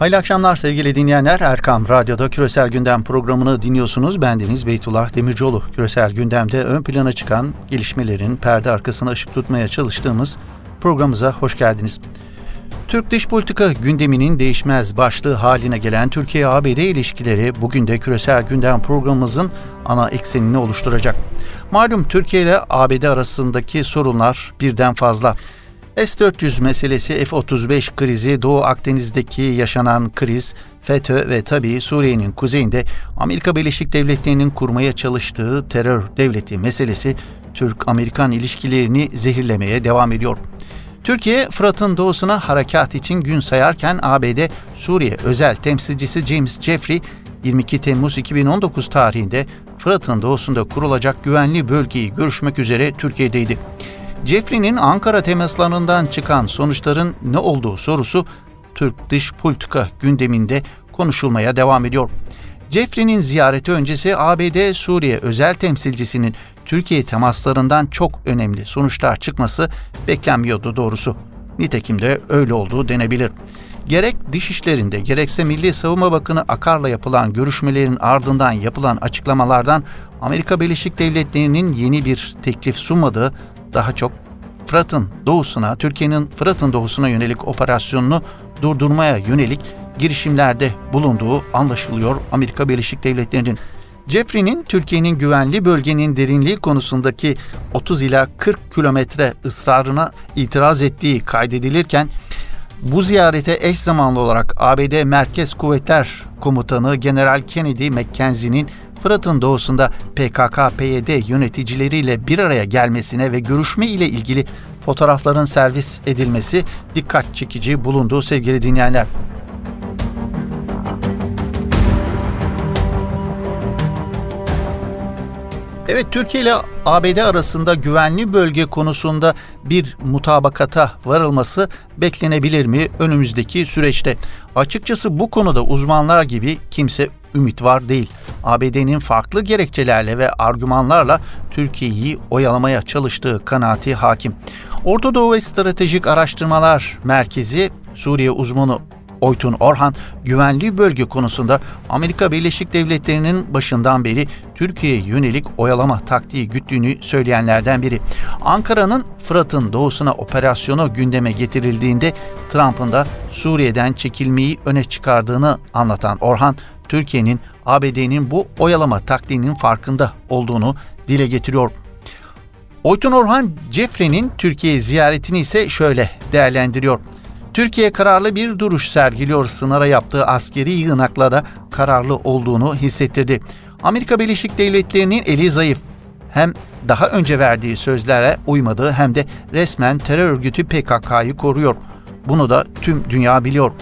Hayırlı akşamlar sevgili dinleyenler. Erkam Radyo'da Küresel Gündem programını dinliyorsunuz. Bendeniz Beytullah Demircioğlu. Küresel Gündem'de ön plana çıkan gelişmelerin perde arkasına ışık tutmaya çalıştığımız programımıza hoş geldiniz. Türk dış politika gündeminin değişmez başlığı haline gelen Türkiye-ABD ilişkileri bugün de Küresel Gündem programımızın ana eksenini oluşturacak. Malum Türkiye ile ABD arasındaki sorunlar birden fazla. S-400 meselesi, F-35 krizi, Doğu Akdeniz'deki yaşanan kriz, FETÖ ve tabii Suriye'nin kuzeyinde Amerika Birleşik Devletleri'nin kurmaya çalıştığı terör devleti meselesi Türk-Amerikan ilişkilerini zehirlemeye devam ediyor. Türkiye, Fırat'ın doğusuna harekat için gün sayarken ABD, Suriye özel temsilcisi James Jeffrey, 22 Temmuz 2019 tarihinde Fırat'ın doğusunda kurulacak güvenli bölgeyi görüşmek üzere Türkiye'deydi. Jeffrey'nin Ankara temaslarından çıkan sonuçların ne olduğu sorusu Türk dış politika gündeminde konuşulmaya devam ediyor. Jeffrey'nin ziyareti öncesi ABD Suriye özel temsilcisinin Türkiye temaslarından çok önemli sonuçlar çıkması beklenmiyordu doğrusu. Nitekim de öyle olduğu denebilir. Gerek dışişlerinde gerekse Milli Savunma Bakanı Akar'la yapılan görüşmelerin ardından yapılan açıklamalardan Amerika Birleşik Devletleri'nin yeni bir teklif sunmadığı daha çok Fırat'ın doğusuna, Türkiye'nin Fırat'ın doğusuna yönelik operasyonunu durdurmaya yönelik girişimlerde bulunduğu anlaşılıyor Amerika Birleşik Devletleri'nin. Jeffrey'nin Türkiye'nin güvenli bölgenin derinliği konusundaki 30 ila 40 kilometre ısrarına itiraz ettiği kaydedilirken bu ziyarete eş zamanlı olarak ABD Merkez Kuvvetler Komutanı General Kennedy McKenzie'nin Fırat'ın doğusunda PKK-PYD yöneticileriyle bir araya gelmesine ve görüşme ile ilgili fotoğrafların servis edilmesi dikkat çekici bulunduğu sevgili dinleyenler. Evet Türkiye ile ABD arasında güvenli bölge konusunda bir mutabakata varılması beklenebilir mi önümüzdeki süreçte? Açıkçası bu konuda uzmanlar gibi kimse ümit var değil. ABD'nin farklı gerekçelerle ve argümanlarla Türkiye'yi oyalamaya çalıştığı kanaati hakim. Orta Doğu ve Stratejik Araştırmalar Merkezi Suriye uzmanı Oytun Orhan, güvenli bölge konusunda Amerika Birleşik Devletleri'nin başından beri Türkiye'ye yönelik oyalama taktiği güttüğünü söyleyenlerden biri. Ankara'nın Fırat'ın doğusuna operasyonu gündeme getirildiğinde Trump'ın da Suriye'den çekilmeyi öne çıkardığını anlatan Orhan, Türkiye'nin ABD'nin bu oyalama taktiğinin farkında olduğunu dile getiriyor. Oytun Orhan Jeffrey'nin Türkiye ziyaretini ise şöyle değerlendiriyor. Türkiye kararlı bir duruş sergiliyor sınara yaptığı askeri yığınakla da kararlı olduğunu hissettirdi. Amerika Birleşik Devletleri'nin eli zayıf. Hem daha önce verdiği sözlere uymadığı hem de resmen terör örgütü PKK'yı koruyor. Bunu da tüm dünya biliyor.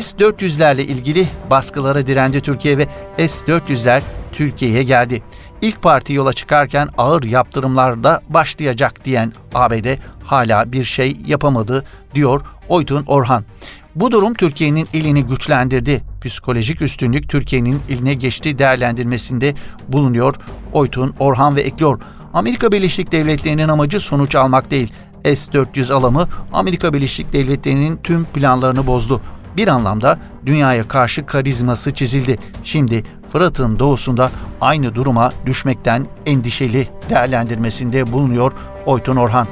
S-400'lerle ilgili baskılara direndi Türkiye ve S-400'ler Türkiye'ye geldi. İlk parti yola çıkarken ağır yaptırımlar da başlayacak diyen ABD hala bir şey yapamadı diyor Oytun Orhan. Bu durum Türkiye'nin elini güçlendirdi. Psikolojik üstünlük Türkiye'nin eline geçti değerlendirmesinde bulunuyor Oytun Orhan ve ekliyor. Amerika Birleşik Devletleri'nin amacı sonuç almak değil. S-400 alımı Amerika Birleşik Devletleri'nin tüm planlarını bozdu. Bir anlamda dünyaya karşı karizması çizildi. Şimdi Fırat'ın doğusunda aynı duruma düşmekten endişeli değerlendirmesinde bulunuyor Oytun Orhan.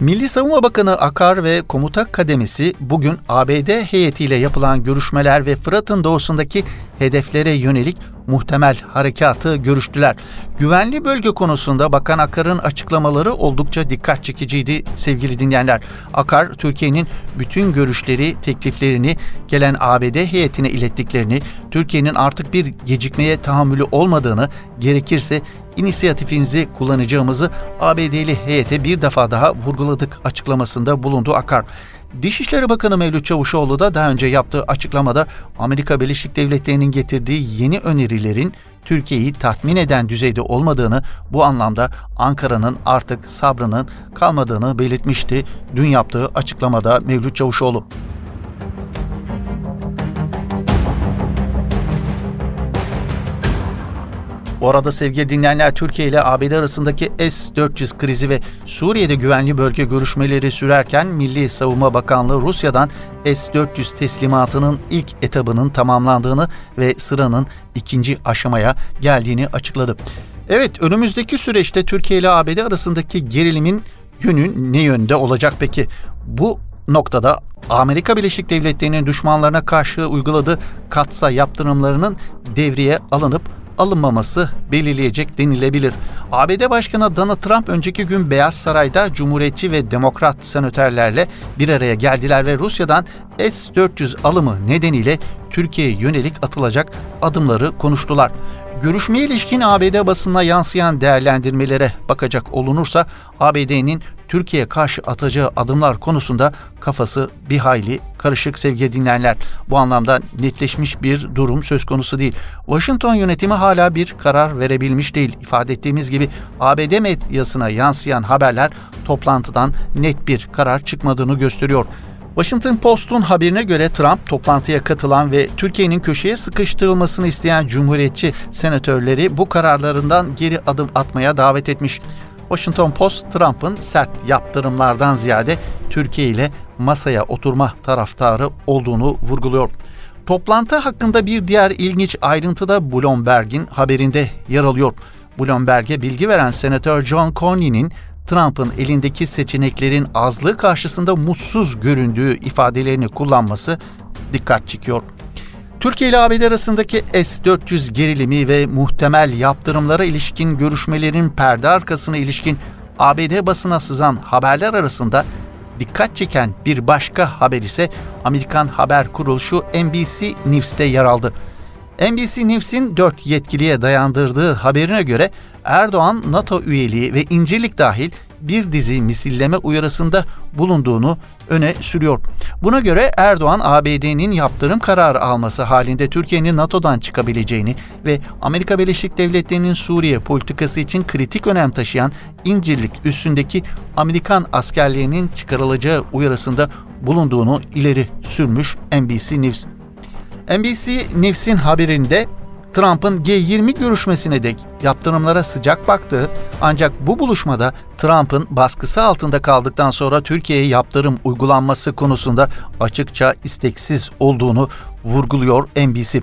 Milli Savunma Bakanı Akar ve komuta kademesi bugün ABD heyetiyle yapılan görüşmeler ve Fırat'ın doğusundaki hedeflere yönelik muhtemel harekatı görüştüler. Güvenli bölge konusunda Bakan Akar'ın açıklamaları oldukça dikkat çekiciydi sevgili dinleyenler. Akar, Türkiye'nin bütün görüşleri, tekliflerini gelen ABD heyetine ilettiklerini, Türkiye'nin artık bir gecikmeye tahammülü olmadığını, gerekirse inisiyatifinizi kullanacağımızı ABD'li heyete bir defa daha vurguladık açıklamasında bulundu Akar. Dışişleri Bakanı Mevlüt Çavuşoğlu da daha önce yaptığı açıklamada Amerika Birleşik Devletleri'nin getirdiği yeni önerilerin Türkiye'yi tatmin eden düzeyde olmadığını, bu anlamda Ankara'nın artık sabrının kalmadığını belirtmişti dün yaptığı açıklamada Mevlüt Çavuşoğlu. Bu arada sevgili dinleyenler Türkiye ile ABD arasındaki S-400 krizi ve Suriye'de güvenli bölge görüşmeleri sürerken Milli Savunma Bakanlığı Rusya'dan S-400 teslimatının ilk etabının tamamlandığını ve sıranın ikinci aşamaya geldiğini açıkladı. Evet önümüzdeki süreçte Türkiye ile ABD arasındaki gerilimin yönü ne yönde olacak peki? Bu noktada Amerika Birleşik Devletleri'nin düşmanlarına karşı uyguladığı katsa yaptırımlarının devreye alınıp alınmaması belirleyecek denilebilir. ABD Başkanı Donald Trump önceki gün Beyaz Saray'da Cumhuriyetçi ve Demokrat senatörlerle bir araya geldiler ve Rusya'dan S-400 alımı nedeniyle Türkiye'ye yönelik atılacak adımları konuştular. Görüşmeye ilişkin ABD basınına yansıyan değerlendirmelere bakacak olunursa ABD'nin Türkiye'ye karşı atacağı adımlar konusunda kafası bir hayli karışık sevgili dinleyenler. Bu anlamda netleşmiş bir durum söz konusu değil. Washington yönetimi hala bir karar verebilmiş değil. İfade ettiğimiz gibi ABD medyasına yansıyan haberler toplantıdan net bir karar çıkmadığını gösteriyor. Washington Post'un haberine göre Trump toplantıya katılan ve Türkiye'nin köşeye sıkıştırılmasını isteyen Cumhuriyetçi senatörleri bu kararlarından geri adım atmaya davet etmiş. Washington Post, Trump'ın sert yaptırımlardan ziyade Türkiye ile masaya oturma taraftarı olduğunu vurguluyor. Toplantı hakkında bir diğer ilginç ayrıntı da Bloomberg'in haberinde yer alıyor. Bloomberg'e bilgi veren Senatör John Cornyn'in Trump'ın elindeki seçeneklerin azlığı karşısında mutsuz göründüğü ifadelerini kullanması dikkat çekiyor. Türkiye ile ABD arasındaki S-400 gerilimi ve muhtemel yaptırımlara ilişkin görüşmelerin perde arkasına ilişkin ABD basına sızan haberler arasında dikkat çeken bir başka haber ise Amerikan haber kuruluşu NBC News'te yer aldı. NBC News'in dört yetkiliye dayandırdığı haberine göre Erdoğan NATO üyeliği ve incirlik dahil bir dizi misilleme uyarısında bulunduğunu öne sürüyor. Buna göre Erdoğan ABD'nin yaptırım kararı alması halinde Türkiye'nin NATO'dan çıkabileceğini ve Amerika Birleşik Devletleri'nin Suriye politikası için kritik önem taşıyan İncirlik üstündeki Amerikan askerlerinin çıkarılacağı uyarısında bulunduğunu ileri sürmüş NBC News. NBC News'in haberinde Trump'ın G20 görüşmesine dek yaptırımlara sıcak baktığı ancak bu buluşmada Trump'ın baskısı altında kaldıktan sonra Türkiye'ye yaptırım uygulanması konusunda açıkça isteksiz olduğunu vurguluyor NBC.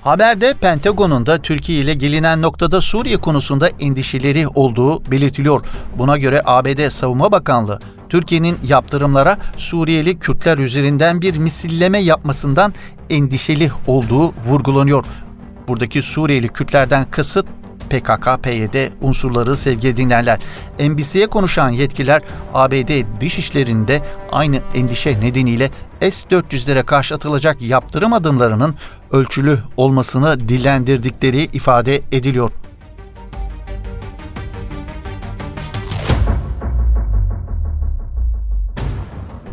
Haberde Pentagon'un da Türkiye ile gelinen noktada Suriye konusunda endişeleri olduğu belirtiliyor. Buna göre ABD Savunma Bakanlığı Türkiye'nin yaptırımlara Suriyeli Kürtler üzerinden bir misilleme yapmasından endişeli olduğu vurgulanıyor. Buradaki Suriyeli Kürtlerden kasıt PKK-PYD unsurları sevgili dinlerler. NBC'ye konuşan yetkililer ABD dışişlerinde aynı endişe nedeniyle S-400'lere karşı atılacak yaptırım adımlarının ölçülü olmasını dillendirdikleri ifade ediliyor.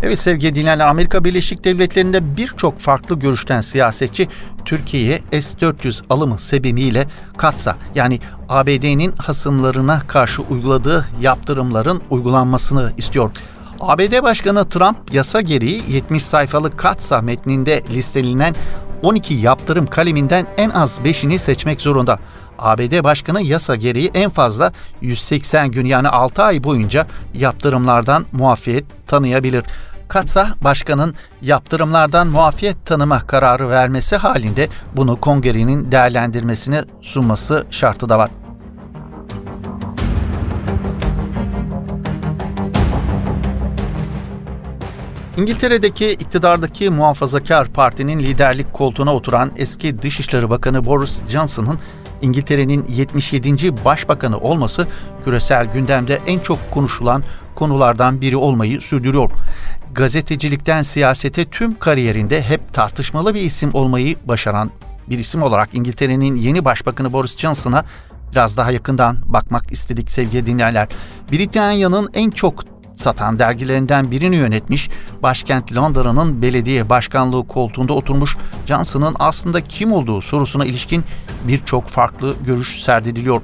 Evet sevgili dinleyenler Amerika Birleşik Devletleri'nde birçok farklı görüşten siyasetçi Türkiye'ye S-400 alımı sebebiyle katsa yani ABD'nin hasımlarına karşı uyguladığı yaptırımların uygulanmasını istiyor. ABD Başkanı Trump yasa gereği 70 sayfalık katsa metninde listelenen 12 yaptırım kaleminden en az 5'ini seçmek zorunda. ABD Başkanı yasa gereği en fazla 180 gün yani 6 ay boyunca yaptırımlardan muafiyet tanıyabilir. Katsa başkanın yaptırımlardan muafiyet tanıma kararı vermesi halinde bunu kongrenin değerlendirmesine sunması şartı da var. İngiltere'deki iktidardaki muhafazakar partinin liderlik koltuğuna oturan eski Dışişleri Bakanı Boris Johnson'ın İngiltere'nin 77. başbakanı olması küresel gündemde en çok konuşulan konulardan biri olmayı sürdürüyor gazetecilikten siyasete tüm kariyerinde hep tartışmalı bir isim olmayı başaran bir isim olarak İngiltere'nin yeni başbakanı Boris Johnson'a biraz daha yakından bakmak istedik sevgili dinleyenler. Britanya'nın en çok satan dergilerinden birini yönetmiş, başkent Londra'nın belediye başkanlığı koltuğunda oturmuş Johnson'ın aslında kim olduğu sorusuna ilişkin birçok farklı görüş serdediliyor.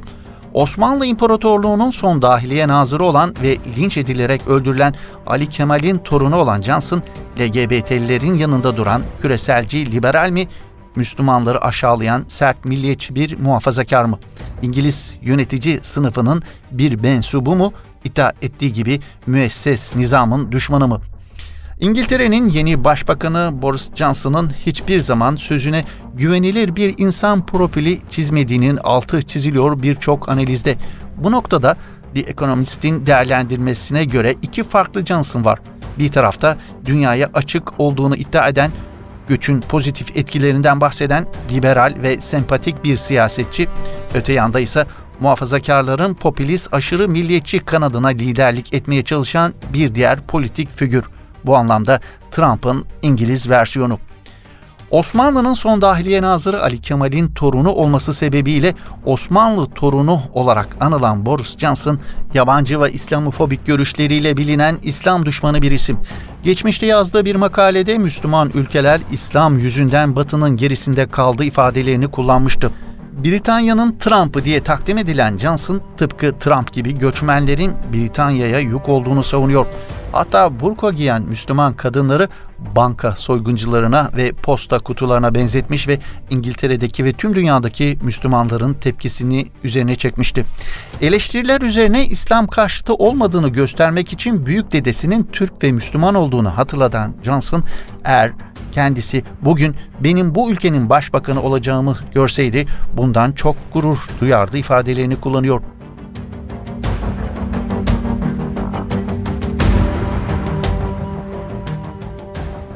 Osmanlı İmparatorluğu'nun son dahiliye nazırı olan ve linç edilerek öldürülen Ali Kemal'in torunu olan Johnson, LGBT'lilerin yanında duran küreselci liberal mi, Müslümanları aşağılayan sert milliyetçi bir muhafazakar mı? İngiliz yönetici sınıfının bir mensubu mu? İddia ettiği gibi müesses nizamın düşmanı mı? İngiltere'nin yeni başbakanı Boris Johnson'ın hiçbir zaman sözüne güvenilir bir insan profili çizmediğinin altı çiziliyor birçok analizde. Bu noktada The Economist'in değerlendirmesine göre iki farklı Johnson var. Bir tarafta dünyaya açık olduğunu iddia eden, göçün pozitif etkilerinden bahseden liberal ve sempatik bir siyasetçi, öte yanda ise muhafazakarların popülist aşırı milliyetçi kanadına liderlik etmeye çalışan bir diğer politik figür. Bu anlamda Trump'ın İngiliz versiyonu. Osmanlı'nın son dahiliye nazırı Ali Kemal'in torunu olması sebebiyle Osmanlı torunu olarak anılan Boris Johnson, yabancı ve İslamofobik görüşleriyle bilinen İslam düşmanı bir isim. Geçmişte yazdığı bir makalede Müslüman ülkeler İslam yüzünden batının gerisinde kaldığı ifadelerini kullanmıştı. Britanya'nın Trump'ı diye takdim edilen Johnson tıpkı Trump gibi göçmenlerin Britanya'ya yük olduğunu savunuyor. Hatta burka giyen Müslüman kadınları banka soyguncularına ve posta kutularına benzetmiş ve İngiltere'deki ve tüm dünyadaki Müslümanların tepkisini üzerine çekmişti. Eleştiriler üzerine İslam karşıtı olmadığını göstermek için büyük dedesinin Türk ve Müslüman olduğunu hatırlatan Johnson, eğer kendisi bugün benim bu ülkenin başbakanı olacağımı görseydi bundan çok gurur duyardı ifadelerini kullanıyor.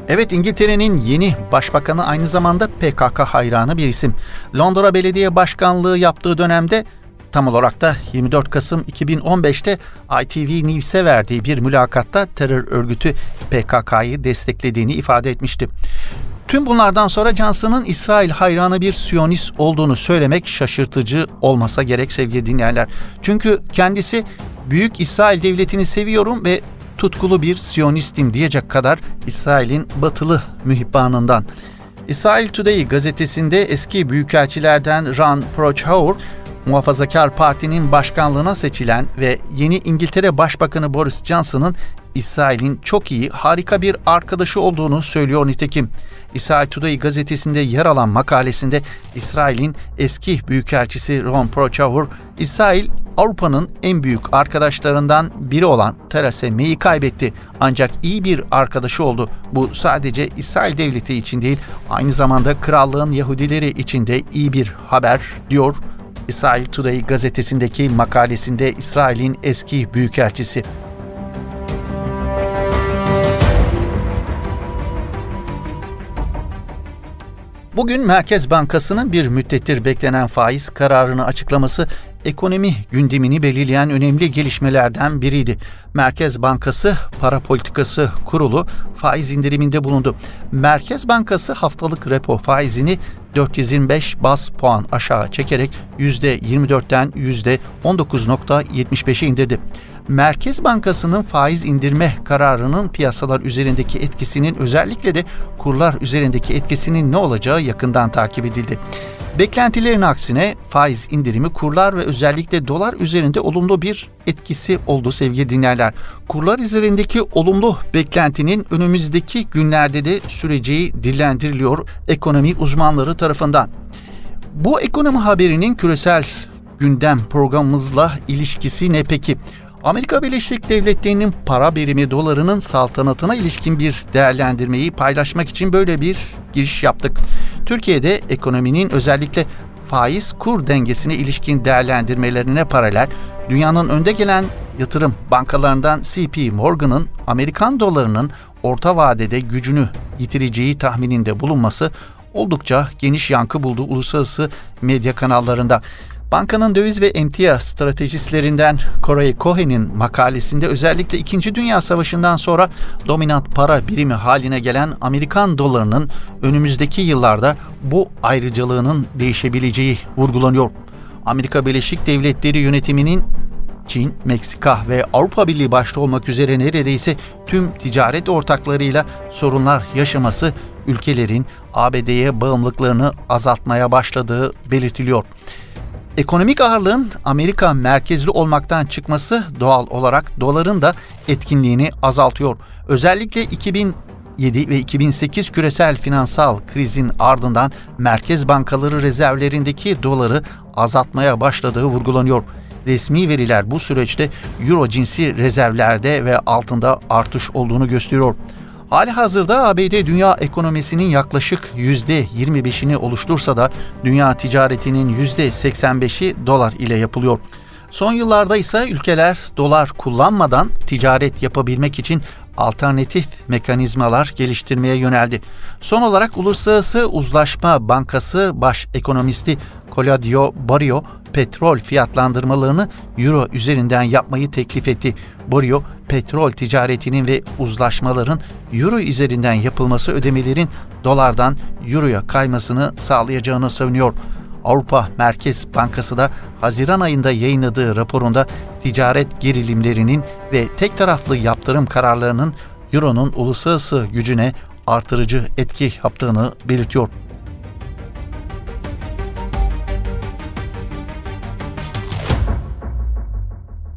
Evet İngiltere'nin yeni başbakanı aynı zamanda PKK hayranı bir isim. Londra Belediye Başkanlığı yaptığı dönemde tam olarak da 24 Kasım 2015'te ITV News'e verdiği bir mülakatta terör örgütü PKK'yı desteklediğini ifade etmişti. Tüm bunlardan sonra Johnson'ın İsrail hayranı bir Siyonist olduğunu söylemek şaşırtıcı olmasa gerek sevgili dinleyenler. Çünkü kendisi Büyük İsrail Devleti'ni seviyorum ve tutkulu bir Siyonistim diyecek kadar İsrail'in batılı mühibbanından. İsrail Today gazetesinde eski büyükelçilerden Ron Prochauer, Muhafazakar Parti'nin başkanlığına seçilen ve yeni İngiltere Başbakanı Boris Johnson'ın İsrail'in çok iyi, harika bir arkadaşı olduğunu söylüyor nitekim. İsrail Today gazetesinde yer alan makalesinde İsrail'in eski büyükelçisi Ron Prochauer, İsrail Avrupa'nın en büyük arkadaşlarından biri olan Theresa May'i kaybetti. Ancak iyi bir arkadaşı oldu. Bu sadece İsrail devleti için değil, aynı zamanda krallığın Yahudileri için de iyi bir haber diyor İsrail Today gazetesindeki makalesinde İsrail'in eski büyükelçisi. Bugün Merkez Bankası'nın bir müddettir beklenen faiz kararını açıklaması ekonomi gündemini belirleyen önemli gelişmelerden biriydi. Merkez Bankası Para Politikası Kurulu faiz indiriminde bulundu. Merkez Bankası haftalık repo faizini 425 bas puan aşağı çekerek %24'ten %19.75'e indirdi. Merkez Bankası'nın faiz indirme kararının piyasalar üzerindeki etkisinin özellikle de kurlar üzerindeki etkisinin ne olacağı yakından takip edildi. Beklentilerin aksine faiz indirimi kurlar ve özellikle dolar üzerinde olumlu bir etkisi oldu sevgili dinleyenler. Kurlar üzerindeki olumlu beklentinin önümüzdeki günlerde de süreceği dillendiriliyor ekonomi uzmanları tarafından. Bu ekonomi haberinin küresel gündem programımızla ilişkisi ne peki? Amerika Birleşik Devletleri'nin para birimi dolarının saltanatına ilişkin bir değerlendirmeyi paylaşmak için böyle bir giriş yaptık. Türkiye'de ekonominin özellikle faiz kur dengesine ilişkin değerlendirmelerine paralel dünyanın önde gelen yatırım bankalarından CP Morgan'ın Amerikan dolarının orta vadede gücünü yitireceği tahmininde bulunması oldukça geniş yankı buldu uluslararası medya kanallarında. Bankanın döviz ve emtia stratejistlerinden Corey Cohen'in makalesinde özellikle 2. Dünya Savaşı'ndan sonra dominant para birimi haline gelen Amerikan dolarının önümüzdeki yıllarda bu ayrıcalığının değişebileceği vurgulanıyor. Amerika Birleşik Devletleri yönetiminin Çin, Meksika ve Avrupa Birliği başta olmak üzere neredeyse tüm ticaret ortaklarıyla sorunlar yaşaması ülkelerin ABD'ye bağımlılıklarını azaltmaya başladığı belirtiliyor. Ekonomik ağırlığın Amerika merkezli olmaktan çıkması doğal olarak doların da etkinliğini azaltıyor. Özellikle 2007 ve 2008 küresel finansal krizin ardından merkez bankaları rezervlerindeki doları azaltmaya başladığı vurgulanıyor. Resmi veriler bu süreçte euro cinsi rezervlerde ve altında artış olduğunu gösteriyor. Hali hazırda ABD dünya ekonomisinin yaklaşık %25'ini oluştursa da dünya ticaretinin %85'i dolar ile yapılıyor. Son yıllarda ise ülkeler dolar kullanmadan ticaret yapabilmek için alternatif mekanizmalar geliştirmeye yöneldi. Son olarak Uluslararası Uzlaşma Bankası baş ekonomisti Claudio Borio petrol fiyatlandırmalarını euro üzerinden yapmayı teklif etti. Borio, petrol ticaretinin ve uzlaşmaların euro üzerinden yapılması ödemelerin dolardan euroya kaymasını sağlayacağını savunuyor. Avrupa Merkez Bankası da Haziran ayında yayınladığı raporunda ticaret gerilimlerinin ve tek taraflı yaptırım kararlarının Euro'nun uluslararası gücüne artırıcı etki yaptığını belirtiyor.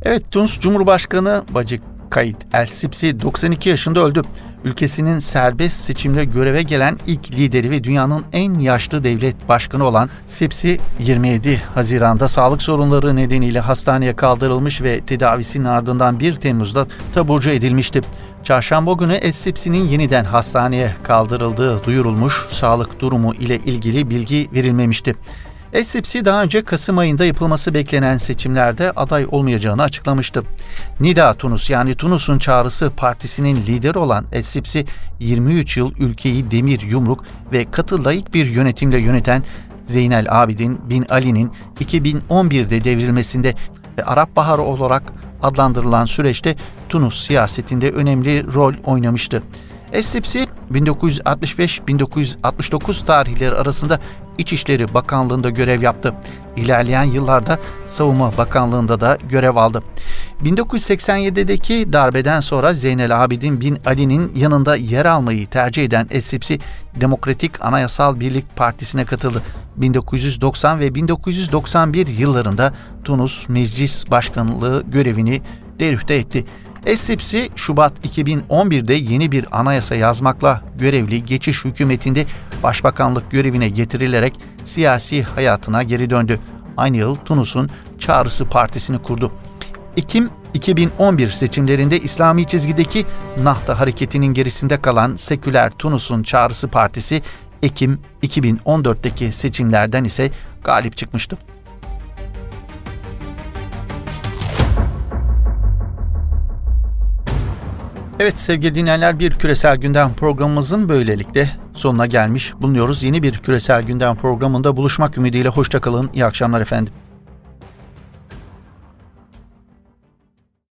Evet, Tunus Cumhurbaşkanı Bacı Kayıt El Sipsi 92 yaşında öldü. Ülkesinin serbest seçimle göreve gelen ilk lideri ve dünyanın en yaşlı devlet başkanı olan Sipsi 27 Haziran'da sağlık sorunları nedeniyle hastaneye kaldırılmış ve tedavisinin ardından 1 Temmuz'da taburcu edilmişti. Çarşamba günü Es-Sipsi'nin yeniden hastaneye kaldırıldığı duyurulmuş, sağlık durumu ile ilgili bilgi verilmemişti. SCPC daha önce Kasım ayında yapılması beklenen seçimlerde aday olmayacağını açıklamıştı. Nida Tunus yani Tunus'un Çağrısı Partisi'nin lideri olan SCPC 23 yıl ülkeyi demir yumruk ve katı layık bir yönetimle yöneten Zeynel Abidin bin Ali'nin 2011'de devrilmesinde ve Arap Baharı olarak adlandırılan süreçte Tunus siyasetinde önemli rol oynamıştı. SCPC 1965-1969 tarihleri arasında İçişleri Bakanlığı'nda görev yaptı. İlerleyen yıllarda Savunma Bakanlığı'nda da görev aldı. 1987'deki darbeden sonra Zeynel Abidin bin Ali'nin yanında yer almayı tercih eden Esipsi Demokratik Anayasal Birlik Partisi'ne katıldı. 1990 ve 1991 yıllarında Tunus Meclis Başkanlığı görevini derüfte etti. Essipsi Şubat 2011'de yeni bir anayasa yazmakla görevli geçiş hükümetinde başbakanlık görevine getirilerek siyasi hayatına geri döndü. Aynı yıl Tunus'un Çağrısı Partisi'ni kurdu. Ekim 2011 seçimlerinde İslami çizgideki Nahda hareketinin gerisinde kalan seküler Tunus'un Çağrısı Partisi Ekim 2014'teki seçimlerden ise galip çıkmıştı. Evet sevgili dinleyenler bir küresel gündem programımızın böylelikle sonuna gelmiş bulunuyoruz. Yeni bir küresel gündem programında buluşmak ümidiyle hoşçakalın. İyi akşamlar efendim.